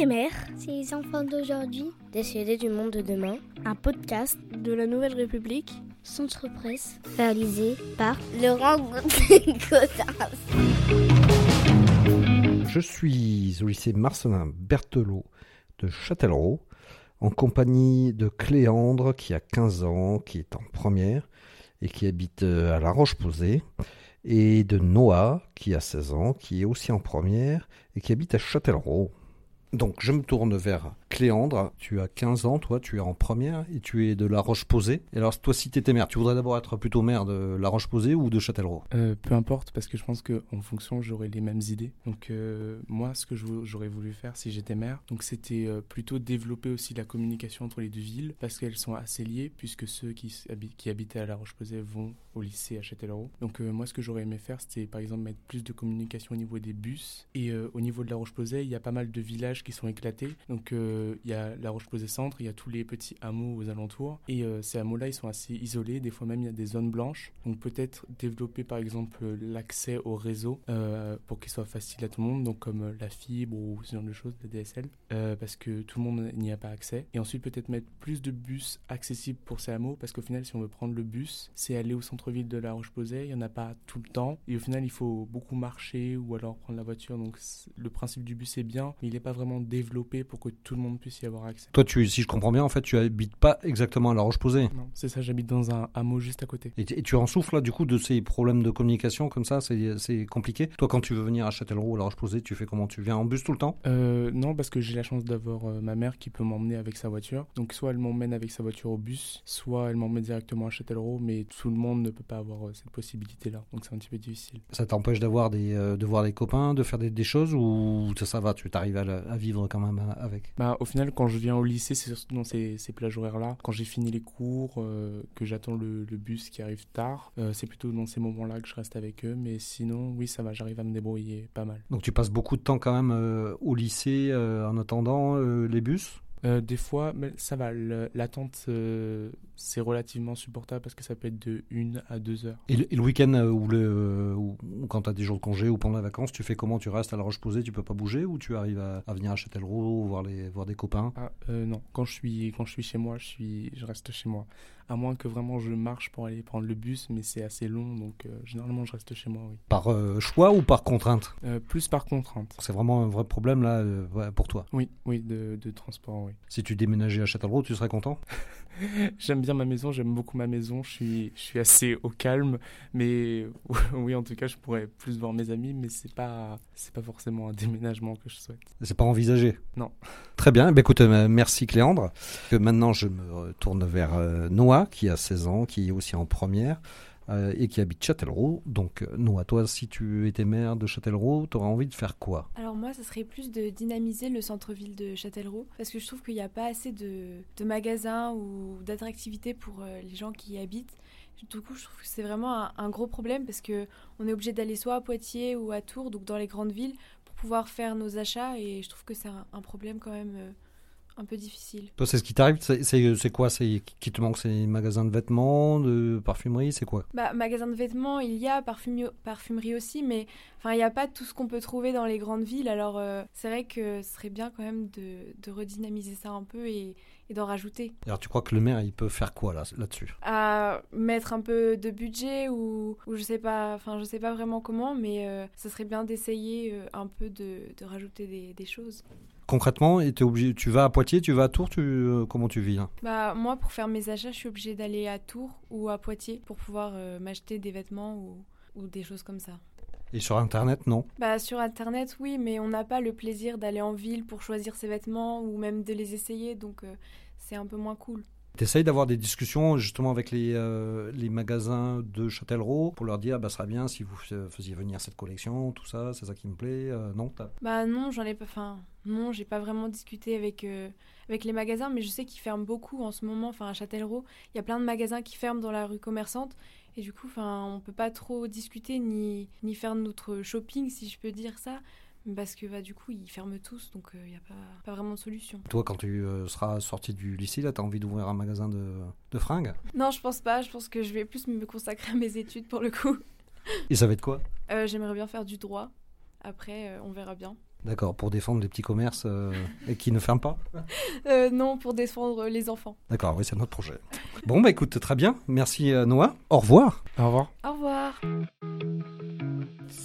Mère, C'est les enfants d'aujourd'hui. décédés du monde de demain, un podcast de la Nouvelle République. Centre Presse. réalisé par Laurent Gaudin. Je suis au lycée Marcelin Berthelot de Châtellerault en compagnie de Cléandre qui a 15 ans, qui est en première et qui habite euh, à La Roche-Posay et de Noah qui a 16 ans, qui est aussi en première et qui habite à Châtellerault. Donc je me tourne vers Cléandre, tu as 15 ans, toi tu es en première et tu es de La Roche-Posay. Et alors toi si tu étais maire, tu voudrais d'abord être plutôt maire de La Roche-Posay ou de Châtellerault? Euh, peu importe, parce que je pense qu'en fonction, j'aurais les mêmes idées. Donc, euh, moi, ce que j'aurais voulu faire si j'étais maire, c'était euh, plutôt développer aussi la communication entre les deux villes, parce qu'elles sont assez liées, puisque ceux qui, qui habitaient à La Roche-Posay vont au lycée à Châtellerault. Donc, moi, ce que j'aurais aimé faire, c'était par exemple mettre plus de communication au niveau des bus. Et au niveau de La Roche-Posay, il y a pas mal de villages qui sont éclatés. Donc, euh, il y a La Roche-Posay centre, il y a tous les petits hameaux aux alentours. Et euh, ces hameaux-là, ils sont assez isolés. Des fois même, il y a des zones blanches. Donc, peut-être développer par exemple euh, l'accès au réseau euh, pour qu'il soit facile à tout le monde, donc comme euh, la fibre ou ce genre de choses, la DSL, euh, parce que tout le monde n'y a pas accès. Et ensuite, peut-être mettre plus de bus accessibles pour ces hameaux, parce qu'au final, si on veut prendre le bus, c'est aller au centre-ville de La Roche-Posay, il n'y en a pas tout le temps. Et au final, il faut beaucoup marcher ou alors prendre la voiture. Donc, le principe du bus est bien, mais il n'est pas vraiment développé pour que tout le monde puisse y avoir accès. Toi, tu, si je comprends bien, en fait, tu habites pas exactement à La Roche-Posay. Non, c'est ça, j'habite dans un hameau juste à côté. Et, tu- et tu en souffles là du coup de ces problèmes de communication comme ça, c'est c'est compliqué? Toi, quand tu veux venir à Châtellerault ou à La Roche-Posay, tu fais comment? Tu viens en bus tout le temps? Euh, non, parce que j'ai la chance d'avoir euh, ma mère qui peut m'emmener avec sa voiture. Donc soit elle m'emmène avec sa voiture au bus, soit elle m'emmène directement à Châtellerault, mais tout le monde ne peut pas avoir euh, cette possibilité-là. Donc c'est un petit peu difficile. Ça t'empêche d'avoir des, de voir des copains, de faire des, des choses ou ça, ça va? Tu t'arrives à, la- à vivre quand même euh, avec Bah, au final, quand je viens au lycée, c'est surtout dans ces, ces plages horaires-là. Quand j'ai fini les cours, euh, que j'attends le, le bus qui arrive tard, euh, c'est plutôt dans ces moments-là que je reste avec eux. Mais sinon, oui, ça va, j'arrive à me débrouiller pas mal. Donc tu passes beaucoup de temps quand même euh, au lycée en attendant les bus? Euh, des fois, mais ça va, l'attente, euh, c'est relativement supportable parce que ça peut être de 1 à 2 heures. Et le, et le week-end euh, ou, le, ou, ou quand tu as des jours de congé ou pendant les vacances, tu fais comment? Tu restes à La Roche-Posay, tu peux pas bouger ou tu arrives à, à venir à Châtellerault, voir, les, voir des copains? Ah, non, quand je, suis, quand je suis chez moi, je, suis, je reste chez moi. À moins que vraiment je marche pour aller prendre le bus, mais c'est assez long, donc généralement je reste chez moi, oui. Par choix ou par contrainte? Plus par contrainte. C'est vraiment un vrai problème là pour toi? Oui, oui, de, de transport, oui. Si tu déménageais à Châtellerault, tu serais content J'aime bien ma maison, j'aime beaucoup ma maison, je suis, je suis assez au calme, mais oui, en tout cas, je pourrais plus voir mes amis, mais c'est pas, c'est pas forcément un déménagement que je souhaite. C'est pas envisagé Non. Très bien. Ben, écoute, euh, merci Cléandre. Que maintenant, je me tourne vers euh, Noah, qui a 16 ans, qui est aussi en première euh, et qui habite Châtellerault. Donc, euh, Noah, toi, si tu étais maire de Châtellerault, tu aurais envie de faire quoi? Alors moi, ça serait plus de dynamiser le centre-ville de Châtellerault, parce que je trouve qu'il n'y a pas assez de, magasins ou d'attractivités pour euh, les gens qui y habitent. Du coup, je trouve que c'est vraiment un, gros problème, parce que on est obligé d'aller soit à Poitiers ou à Tours, donc dans les grandes villes, pour pouvoir faire nos achats, et je trouve que c'est un, problème quand même un peu difficile. Toi, c'est ce qui t'arrive C'est quoi C'est qui te manque C'est magasins de vêtements, de parfumerie C'est quoi? Bah, magasin de vêtements, il y a, parfumerie aussi, mais enfin, il n'y a pas tout ce qu'on peut trouver dans les grandes villes. Alors, euh, c'est vrai que ce serait bien quand même de, de redynamiser ça un peu et, et d'en rajouter. Alors, tu crois que le maire, il peut faire quoi là- là-dessus? À mettre un peu de budget ou, ou je sais pas, enfin, je sais pas vraiment comment, mais euh, ce serait bien d'essayer euh, un peu de, de rajouter des, des choses. Concrètement, t'es obligé, tu vas à Poitiers, tu vas à Tours, tu, euh, comment tu vis hein? Bah, moi, pour faire mes achats, je suis obligée d'aller à Tours ou à Poitiers pour pouvoir euh, m'acheter des vêtements ou, ou des choses comme ça. Et sur Internet, non? Bah sur internet oui mais on n'a pas le plaisir d'aller en ville pour choisir ses vêtements ou même de les essayer donc euh, c'est un peu moins cool. T'essayes d'avoir des discussions justement avec les, euh, les magasins de Châtellerault pour leur dire bah, ce serait bien si vous f- faisiez venir cette collection, tout ça, c'est ça qui me plaît. euh, non Bah non j'en ai pas enfin non j'ai pas vraiment discuté avec euh, avec les magasins mais je sais qu'ils ferment beaucoup en ce moment enfin à Châtellerault il y a plein de magasins qui ferment dans la rue commerçante et du coup enfin on peut pas trop discuter ni ni faire notre shopping si je peux dire ça parce que bah, du coup ils ferment tous donc il n'y a pas, pas vraiment de solution. Toi, quand tu euh, seras sorti du lycée, là, t'as envie d'ouvrir un magasin de, de fringues? Non je pense pas je pense que je vais plus me consacrer à mes études pour le coup. Et ça va être quoi? Euh, J'aimerais bien faire du droit. Après, euh, on verra bien. D'accord, pour défendre les petits commerces euh, et qui ne ferment pas? Euh, non, pour défendre les enfants. D'accord, oui, c'est notre projet. Bon, bah écoute, très bien. Merci euh, Noah. Au revoir. Au revoir. Au revoir.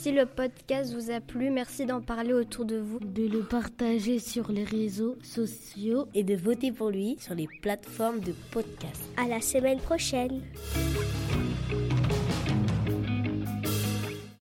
Si le podcast vous a plu, merci d'en parler autour de vous. De le partager sur les réseaux sociaux et de voter pour lui sur les plateformes de podcast. À la semaine prochaine.